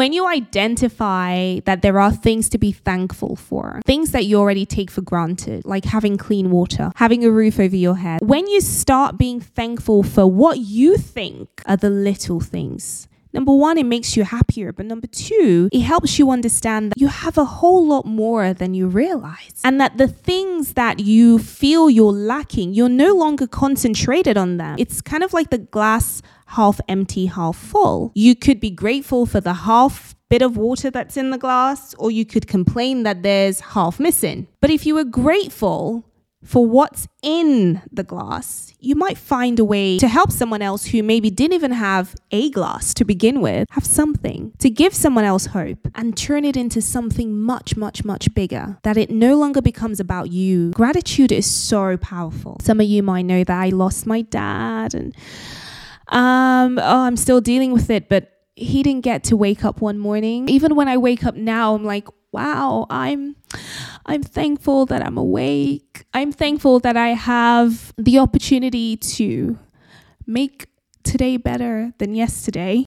When you identify that there are things to be thankful for, things that you already take for granted, like having clean water, having a roof over your head, when you start being thankful for what you think are the little things, Number one, it makes you happier. But number two, it helps you understand that you have a whole lot more than you realize. And that the things that you feel you're lacking, you're no longer concentrated on them. It's kind of like the glass half empty, half full. You could be grateful for the half bit of water that's in the glass, or you could complain that there's half missing. But if you were grateful for what's in the glass, you might find a way to help someone else who maybe didn't even have a glass to begin with have something to give someone else hope and turn it into something much, much, much bigger. That it no longer becomes about you. Gratitude is so powerful. Some of you might know that I lost my dad and um, oh, I'm still dealing with it, but he didn't get to wake up one morning. Even when I wake up now, I'm like, wow, I'm I'm thankful that I'm awake. I'm thankful that I have the opportunity to make today better than yesterday.